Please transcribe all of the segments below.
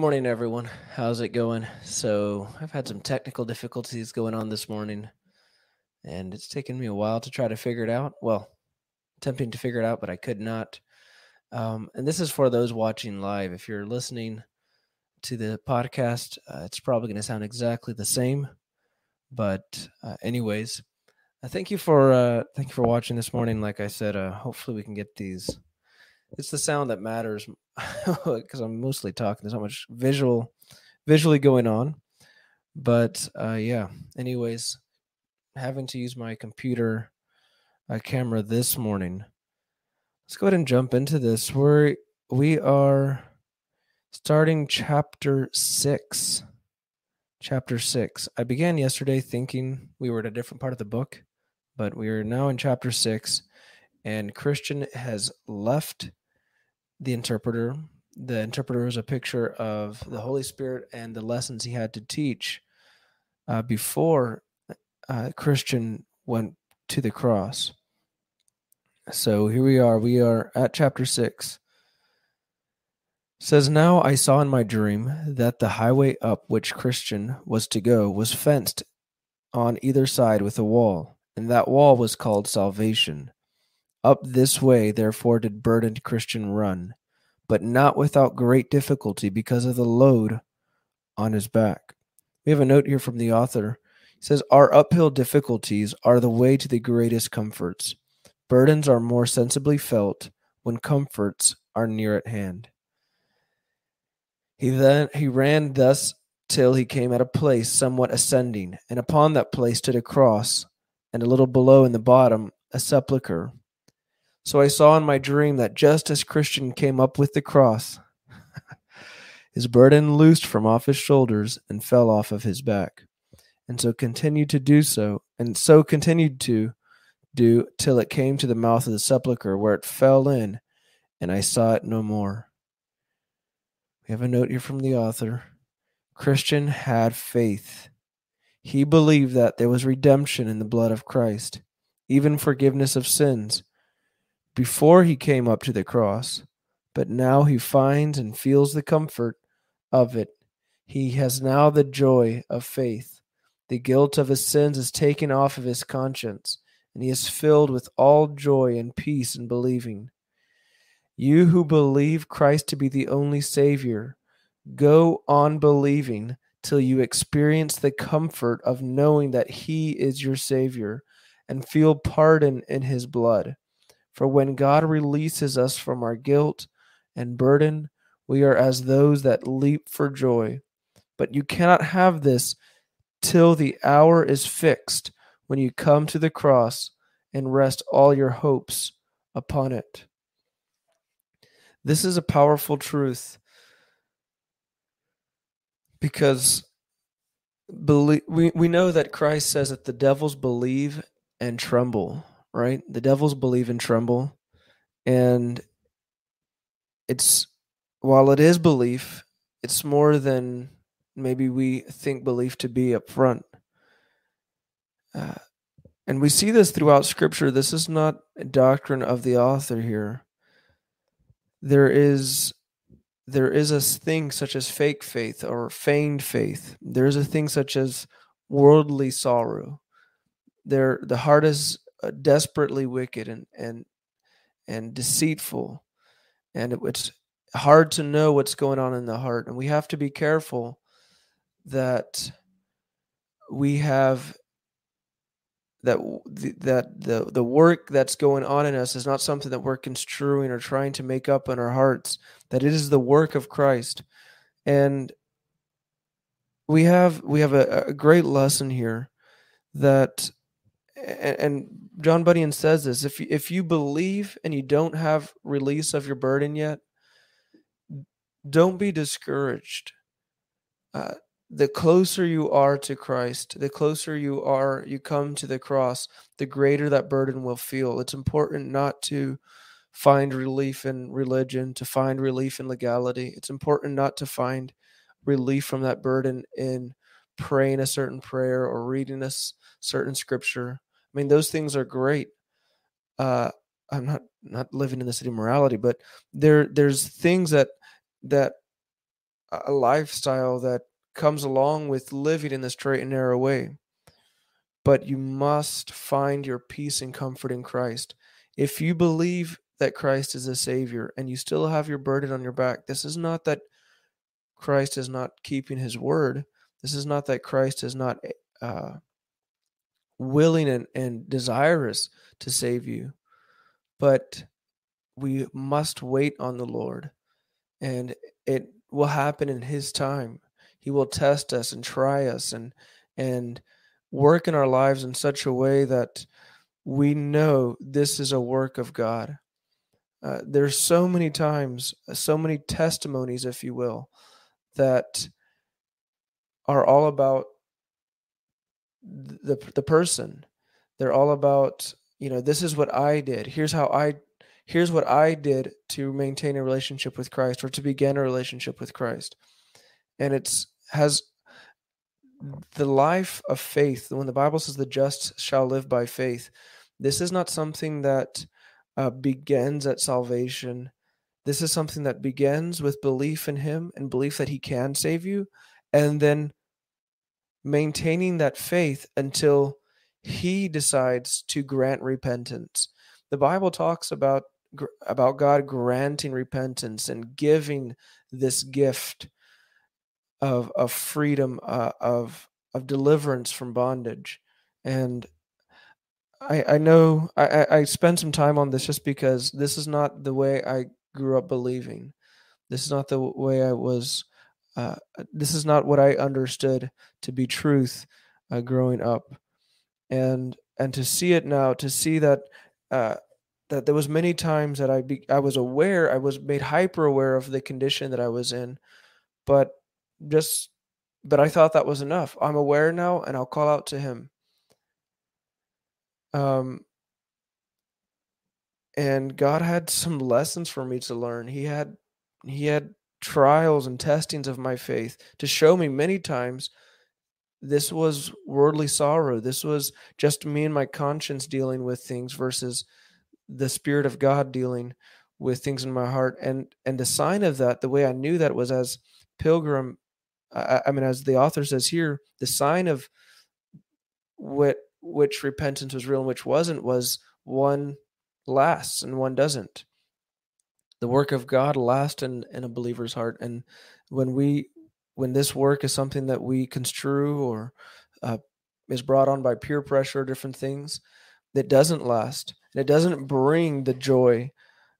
morning, everyone. How's it going? So, I've had some technical difficulties going on this morning, and it's taken me a while to try to figure it out. Well, attempting to figure it out, but I could not. Um, and this is for those watching live. If you're listening to the podcast, uh, it's probably going to sound exactly the same. But, uh, anyways, uh, thank you for uh, thank you for watching this morning. Like I said, uh, hopefully we can get these. It's the sound that matters because I'm mostly talking. There's not much visual visually going on, but uh, yeah. Anyways, having to use my computer uh, camera this morning. Let's go ahead and jump into this. We're we are starting chapter six. Chapter six. I began yesterday thinking we were at a different part of the book, but we are now in chapter six, and Christian has left the interpreter. The interpreter is a picture of the Holy Spirit and the lessons he had to teach uh, before uh, Christian went to the cross. So here we are. We are at chapter 6. It says now I saw in my dream that the highway up which Christian was to go was fenced on either side with a wall, and that wall was called salvation. Up this way, therefore, did burdened Christian run, but not without great difficulty because of the load on his back. We have a note here from the author. He says, Our uphill difficulties are the way to the greatest comforts. Burdens are more sensibly felt when comforts are near at hand. He then he ran thus till he came at a place somewhat ascending, and upon that place stood a cross, and a little below in the bottom a sepulchre. So I saw in my dream that just as Christian came up with the cross, his burden loosed from off his shoulders and fell off of his back, and so continued to do so, and so continued to do till it came to the mouth of the sepulchre, where it fell in, and I saw it no more. We have a note here from the author. Christian had faith. He believed that there was redemption in the blood of Christ, even forgiveness of sins before he came up to the cross, but now he finds and feels the comfort of it. He has now the joy of faith. The guilt of his sins is taken off of his conscience, and he is filled with all joy and peace in believing. You who believe Christ to be the only Savior, go on believing till you experience the comfort of knowing that He is your Savior and feel pardon in His blood. For when God releases us from our guilt and burden, we are as those that leap for joy. But you cannot have this till the hour is fixed when you come to the cross and rest all your hopes upon it. This is a powerful truth because believe, we, we know that Christ says that the devils believe and tremble right? The devils believe and tremble. And it's, while it is belief, it's more than maybe we think belief to be up front. Uh, and we see this throughout Scripture. This is not a doctrine of the author here. There is there is a thing such as fake faith or feigned faith. There is a thing such as worldly sorrow. There, the heart is uh, desperately wicked and and and deceitful, and it, it's hard to know what's going on in the heart, and we have to be careful that we have that that the the work that's going on in us is not something that we're construing or trying to make up in our hearts that it is the work of Christ. And we have we have a, a great lesson here that and, and John Bunyan says this: if you, if you believe and you don't have release of your burden yet, don't be discouraged. Uh, the closer you are to Christ, the closer you are, you come to the cross, the greater that burden will feel. It's important not to find relief in religion, to find relief in legality. It's important not to find relief from that burden in praying a certain prayer or reading a certain scripture. I mean, those things are great. Uh, I'm not not living in the city morality, but there there's things that that a lifestyle that comes along with living in the straight and narrow way. But you must find your peace and comfort in Christ. If you believe that Christ is a Savior and you still have your burden on your back, this is not that Christ is not keeping His word. This is not that Christ is not uh, willing and, and desirous to save you, but we must wait on the Lord, and it will happen in His time. He will test us and try us and and work in our lives in such a way that we know this is a work of God. Uh, there's so many times, so many testimonies, if you will, that are all about the the person. They're all about you know this is what I did. Here's how I here's what I did to maintain a relationship with Christ or to begin a relationship with Christ. And it's has the life of faith, when the Bible says the just shall live by faith, this is not something that uh, begins at salvation. This is something that begins with belief in Him and belief that He can save you, and then maintaining that faith until He decides to grant repentance. The Bible talks about about God granting repentance and giving this gift of of freedom uh, of of deliverance from bondage and I, I know I, I spend some time on this just because this is not the way I grew up believing. This is not the way I was. Uh, this is not what I understood to be truth uh, growing up, and and to see it now, to see that uh, that there was many times that I be, I was aware, I was made hyper aware of the condition that I was in, but just but I thought that was enough. I'm aware now and I'll call out to him. Um and God had some lessons for me to learn. He had he had trials and testings of my faith to show me many times this was worldly sorrow. This was just me and my conscience dealing with things versus the spirit of God dealing with things in my heart. And and the sign of that, the way I knew that was as Pilgrim I, I mean, as the author says here, the sign of what which repentance was real and which wasn't was one lasts and one doesn't. The work of God lasts in, in a believer's heart, and when we when this work is something that we construe or uh, is brought on by peer pressure or different things, that doesn't last and it doesn't bring the joy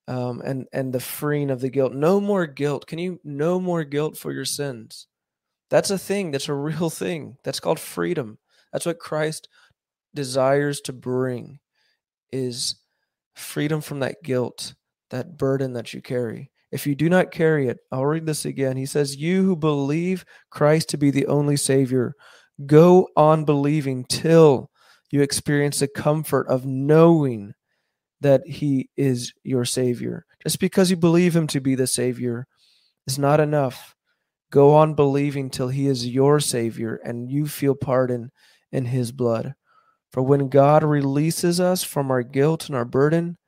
um, and and the freeing of the guilt. No more guilt. Can you no more guilt for your sins? That's a thing. That's a real thing. That's called freedom. That's what Christ desires to bring is freedom from that guilt, that burden that you carry. If you do not carry it, I'll read this again. He says, You who believe Christ to be the only Savior, go on believing till you experience the comfort of knowing that He is your Savior. Just because you believe Him to be the Savior is not enough. Go on believing till he is your Savior and you feel pardon in his blood. For when God releases us from our guilt and our burden,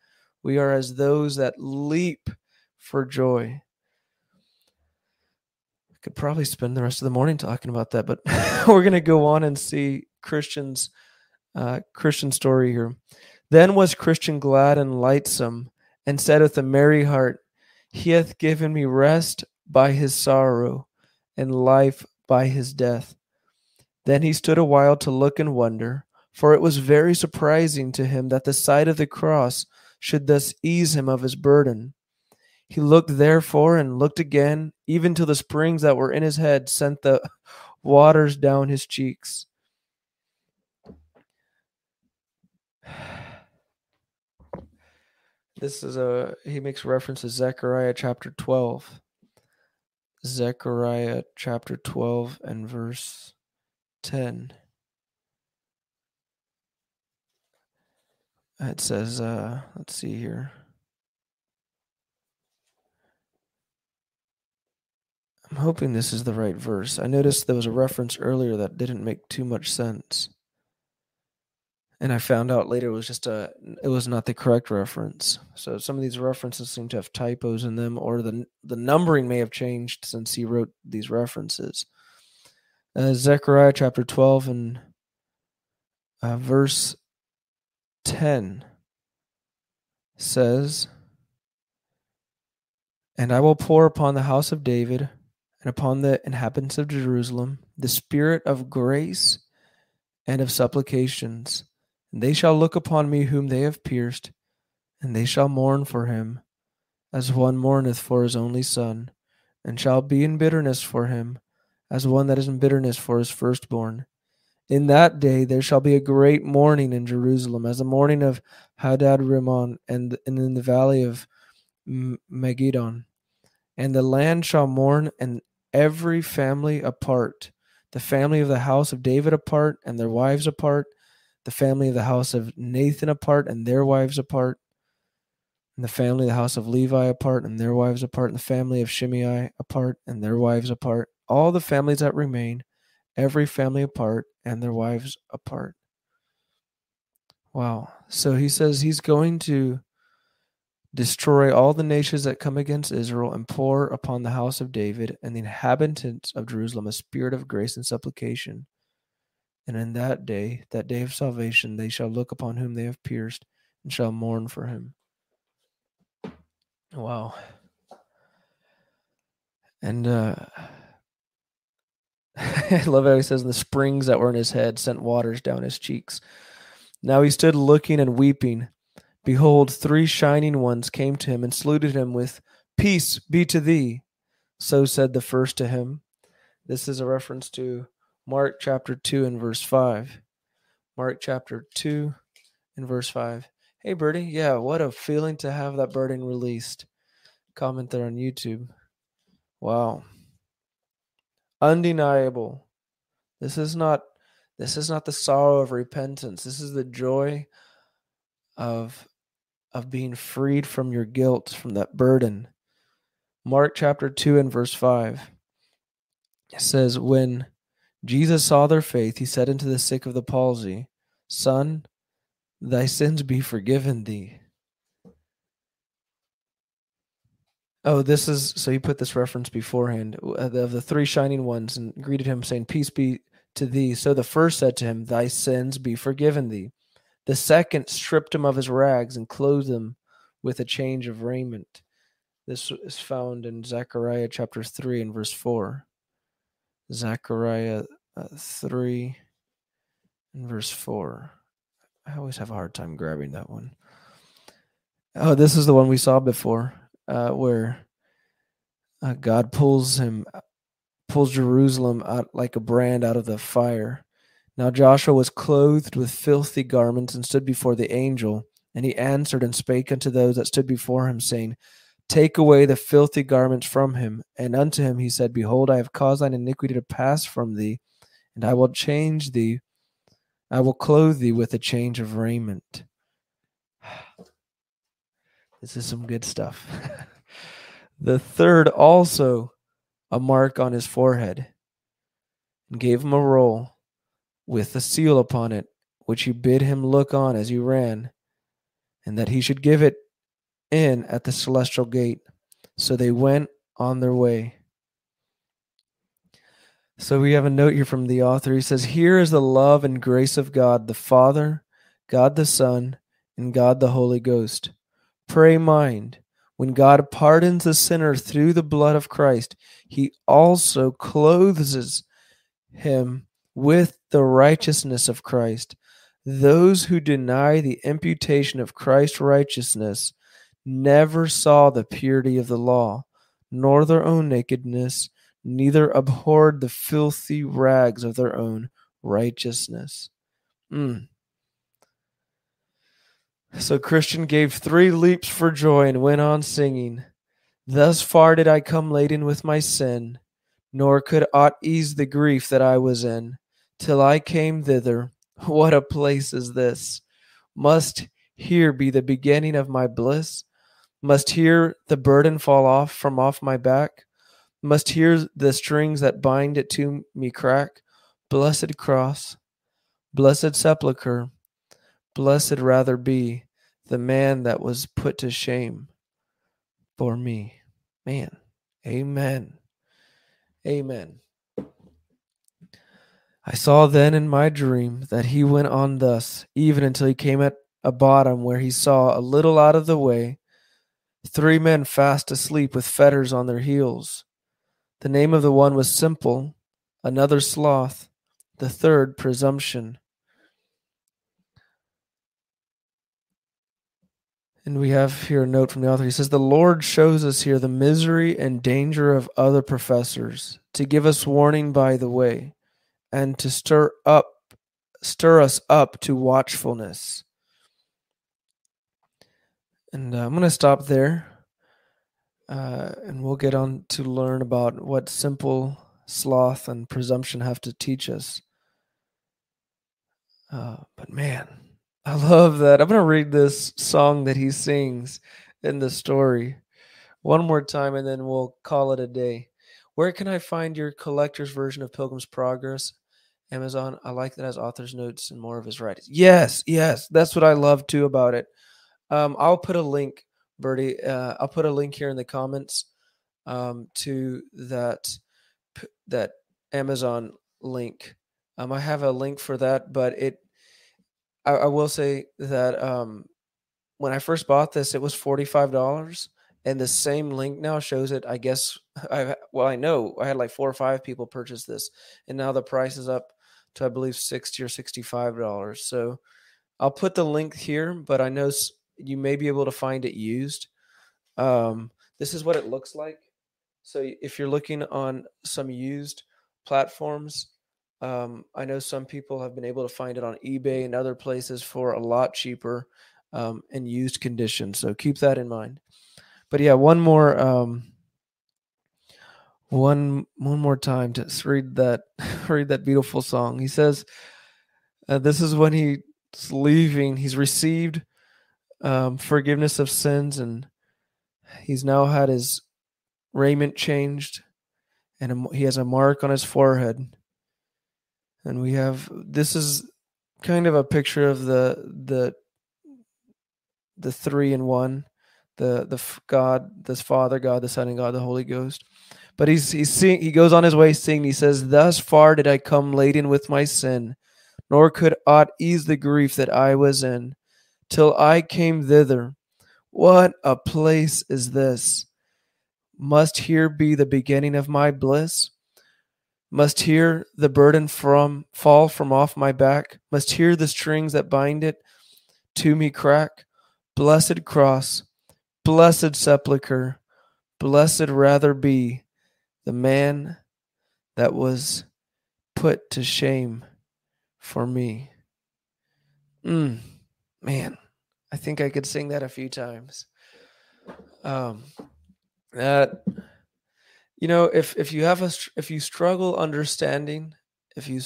we are as those that leap for joy. I could probably spend the rest of the morning talking about that, but we're going to go on and see Christian's uh, Christian story here. Then was Christian glad and lightsome, and said with a merry heart, He hath given me rest by his sorrow and life by his death. Then he stood a while to look and wonder, for it was very surprising to him that the sight of the cross should thus ease him of his burden. He looked therefore and looked again, even till the springs that were in his head sent the waters down his cheeks. This is a he makes reference to Zechariah chapter 12. Zechariah chapter 12 and verse 10. It says, uh, let's see here. I'm hoping this is the right verse. I noticed there was a reference earlier that didn't make too much sense. and I found out later it was just a it was not the correct reference. So some of these references seem to have typos in them, or the the numbering may have changed since he wrote these references. Uh, Zechariah chapter twelve and uh, verse ten says, "And I will pour upon the house of David and upon the inhabitants of Jerusalem the spirit of grace and of supplications." And they shall look upon me whom they have pierced, and they shall mourn for him, as one mourneth for his only son, and shall be in bitterness for him, as one that is in bitterness for his firstborn. In that day there shall be a great mourning in Jerusalem, as the mourning of Hadad Rimmon, and, and in the valley of Megiddon. And the land shall mourn, and every family apart, the family of the house of David apart, and their wives apart, the family of the house of Nathan apart and their wives apart, and the family of the house of Levi apart and their wives apart, and the family of Shimei apart and their wives apart, all the families that remain, every family apart and their wives apart. Wow. So he says he's going to destroy all the nations that come against Israel and pour upon the house of David and the inhabitants of Jerusalem a spirit of grace and supplication and in that day, that day of salvation, they shall look upon whom they have pierced and shall mourn for him. Wow. And uh, I love how he says, the springs that were in his head sent waters down his cheeks. Now he stood looking and weeping. Behold, three shining ones came to him and saluted him with, Peace be to thee. So said the first to him. This is a reference to Mark chapter 2 and verse 5. Mark chapter 2 and verse 5. Hey, Birdie. Yeah, what a feeling to have that burden released. Comment there on YouTube. Wow. Undeniable. This is not this is not the sorrow of repentance. This is the joy of of being freed from your guilt, from that burden. Mark chapter 2 and verse 5. It says, When Jesus saw their faith. He said unto the sick of the palsy, Son, thy sins be forgiven thee. Oh, this is so he put this reference beforehand of the three shining ones and greeted him, saying, Peace be to thee. So the first said to him, Thy sins be forgiven thee. The second stripped him of his rags and clothed him with a change of raiment. This is found in Zechariah chapter 3 and verse 4. Zechariah uh, 3 and verse 4. I always have a hard time grabbing that one. Oh, this is the one we saw before, uh, where uh, God pulls him, pulls Jerusalem out like a brand out of the fire. Now Joshua was clothed with filthy garments and stood before the angel. And he answered and spake unto those that stood before him, saying, Take away the filthy garments from him. And unto him he said, Behold, I have caused thine iniquity to pass from thee, and I will change thee. I will clothe thee with a change of raiment. This is some good stuff. the third also a mark on his forehead, and gave him a roll with a seal upon it, which he bid him look on as he ran, and that he should give it in at the celestial gate. So they went on their way. So we have a note here from the author. He says, Here is the love and grace of God the Father, God the Son, and God the Holy Ghost. Pray mind. When God pardons a sinner through the blood of Christ, he also clothes him with the righteousness of Christ. Those who deny the imputation of Christ's righteousness never saw the purity of the law, nor their own nakedness, neither abhorred the filthy rags of their own righteousness. Mm. So Christian gave three leaps for joy and went on singing, Thus far did I come laden with my sin, nor could aught ease the grief that I was in, till I came thither. What a place is this! Must here be the beginning of my bliss? Must here the burden fall off from off my back? must here the strings that bind it to me crack. Blessed cross, blessed sepulchre, Blessed rather be the man that was put to shame for me. Man, amen. Amen. I saw then in my dream that he went on thus, even until he came at a bottom where he saw a little out of the way three men fast asleep with fetters on their heels. The name of the one was Simple, another Sloth, the third Presumption. And we have here a note from the author. He says, The Lord shows us here the misery and danger of other professors, to give us warning by the way, and to stir up stir us up to watchfulness. And uh, I'm going to stop there. Uh, and we'll get on to learn about what simple sloth and presumption have to teach us. Uh, but man, I love that. I'm going to read this song that he sings in the story one more time and then we'll call it a day. Where can I find your collector's version of Pilgrim's Progress? Amazon. I like that as author's notes and more of his writings. Yes, yes. That's what I love too about it. Um, I'll put a link, Bertie. Uh, I'll put a link here in the comments um, to that that Amazon link. Um, I have a link for that, but it I, I will say that um, when I first bought this, it was forty five dollars, and the same link now shows it. I guess I well, I know I had like four or five people purchase this, and now the price is up to I believe sixty or sixty five dollars. So I'll put the link here, but I know you may be able to find it used. Um, this is what it looks like. So if you're looking on some used platforms, um, I know some people have been able to find it on eBay and other places for a lot cheaper um, in used condition. So keep that in mind. But yeah, one more, um, one one more time to read that read that beautiful song. He says, uh, "This is when he's leaving. He's received um, forgiveness of sins, and he's now had his raiment changed, and he has a mark on his forehead." And we have this is kind of a picture of the the the three in one the the god this father god the son and god the holy ghost. But he's he's seeing he goes on his way singing he says thus far did i come laden with my sin nor could aught ease the grief that i was in till i came thither. What a place is this! Must here be the beginning of my bliss must hear the burden from fall from off my back, must hear the strings that bind it to me crack. Blessed cross, blessed sepulchre, blessed rather be the man that was put to shame for me. Mm, man, I think I could sing that a few times. Um, that you know if if you have a if you struggle understanding if you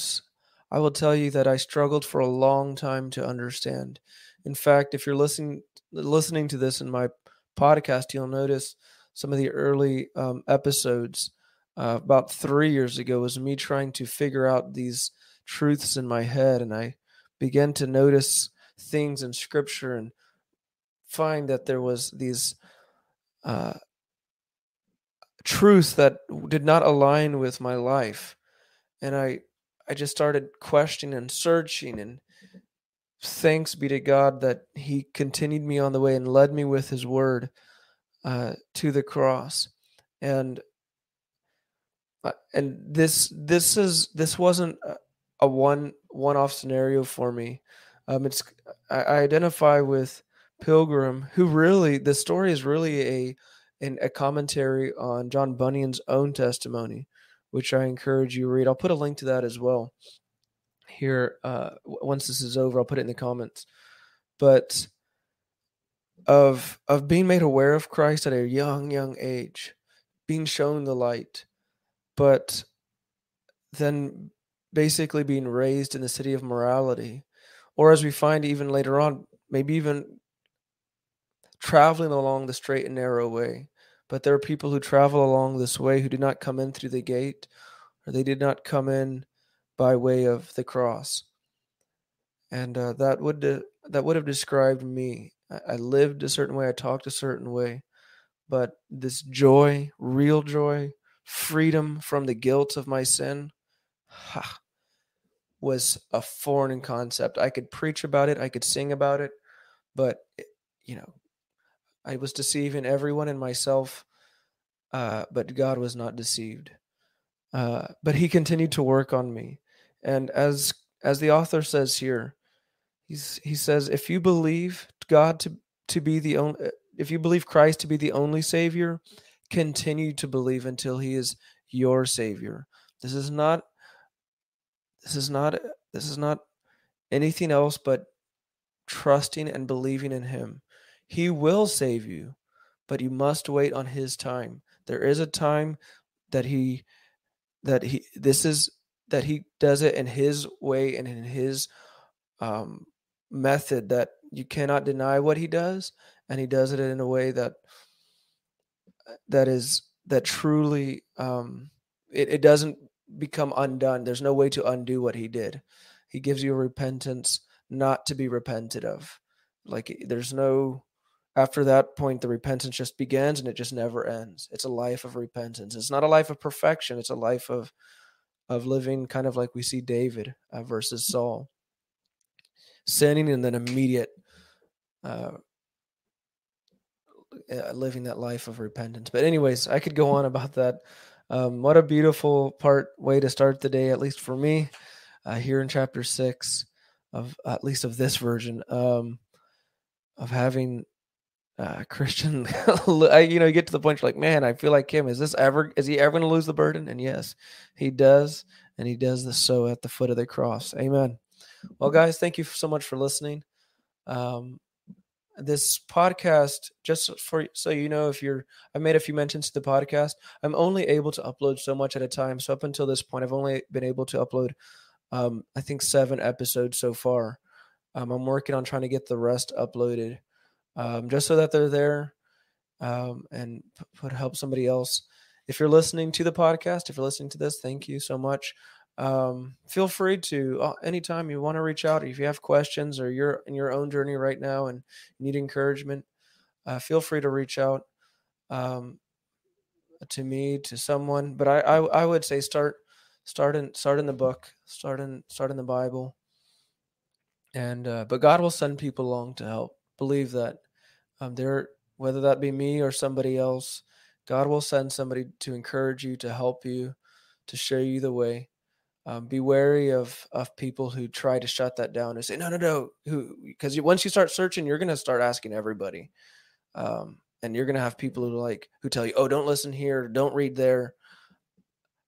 i will tell you that i struggled for a long time to understand. In fact if you're listening listening to this in my podcast you'll notice some of the early um, episodes uh, about three years ago was me trying to figure out these truths in my head and i began to notice things in scripture and find that there was these uh, truths that did not align with my life. And i i just started questioning and searching and thanks be to god that he continued me on the way and led me with his word uh, to the cross. And uh, and this this is this wasn't a one one off scenario for me. Um it's I identify with pilgrim who really the story is really a in a commentary on John Bunyan's own testimony, which I encourage you to read. I'll put a link to that as well here. Uh, once this is over, I'll put it in the comments. But of of being made aware of Christ at a young, young age, being shown the light, but then basically being raised in the city of morality, or as we find even later on, maybe even traveling along the straight and narrow way. But there are people who travel along this way who did not come in through the gate, or they did not come in by way of the cross. And uh, that would, uh, that would have described me. I, I lived a certain way, I talked a certain way, but this joy, real joy, freedom from the guilt of my sin, ha, was a foreign concept. I could preach about it, I could sing about it, but it, you know, I was deceiving everyone and myself, uh, but God was not deceived. Uh, but He continued to work on me, and as as the author says here, he's he says, if you believe God to to be the only, if you believe Christ to be the only Savior, continue to believe until He is your Savior. This is not this is not this is not anything else but trusting and believing in him. He will save you, but you must wait on his time. There is a time that he that he this is that he does it in his way and in his um method that you cannot deny what he does and he does it in a way that that is that truly um it, it doesn't become undone. There's no way to undo what he did. He gives you a repentance not to be repented of. Like there's no after that point the repentance just begins and it just never ends. It's a life of repentance. It's not a life of perfection. It's a life of of living kind of like we see David uh, versus Saul. Sinning and then immediate uh, uh living that life of repentance. But anyways, I could go on about that um, what a beautiful part way to start the day, at least for me, uh, here in chapter six of at least of this version um, of having uh, Christian. You know, you get to the point you're like, man, I feel like him. Is this ever? Is he ever going to lose the burden? And yes, he does, and he does this so at the foot of the cross. Amen. Well, guys, thank you so much for listening. Um, this podcast just for so you know if you're i made a few mentions to the podcast i'm only able to upload so much at a time so up until this point i've only been able to upload um, i think seven episodes so far um, i'm working on trying to get the rest uploaded um, just so that they're there um, and put help somebody else. If you're listening to the podcast if you're listening to this thank you so much. Um, feel free to uh, anytime you want to reach out if you have questions or you're in your own journey right now and need encouragement uh, feel free to reach out um, to me to someone but I, I, I would say start start in start in the book start in start in the bible and uh, but god will send people along to help. Believe that um, there whether that be me or somebody else god will send somebody to encourage you to help you to show you the way. Um, be wary of of people who try to shut that down and say no no no who because once you start searching you're going to start asking everybody. Um, and you're going to have people who like who tell you oh don't listen here don't read there.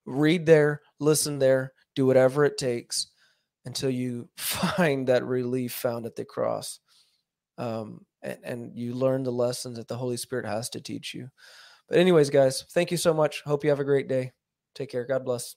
Read there listen there do whatever it takes until you find that relief found at the cross. Um, and, and you learn the lessons that the holy spirit has to teach you. But anyways guys thank you so much. Hope you have a great day. Take care. God bless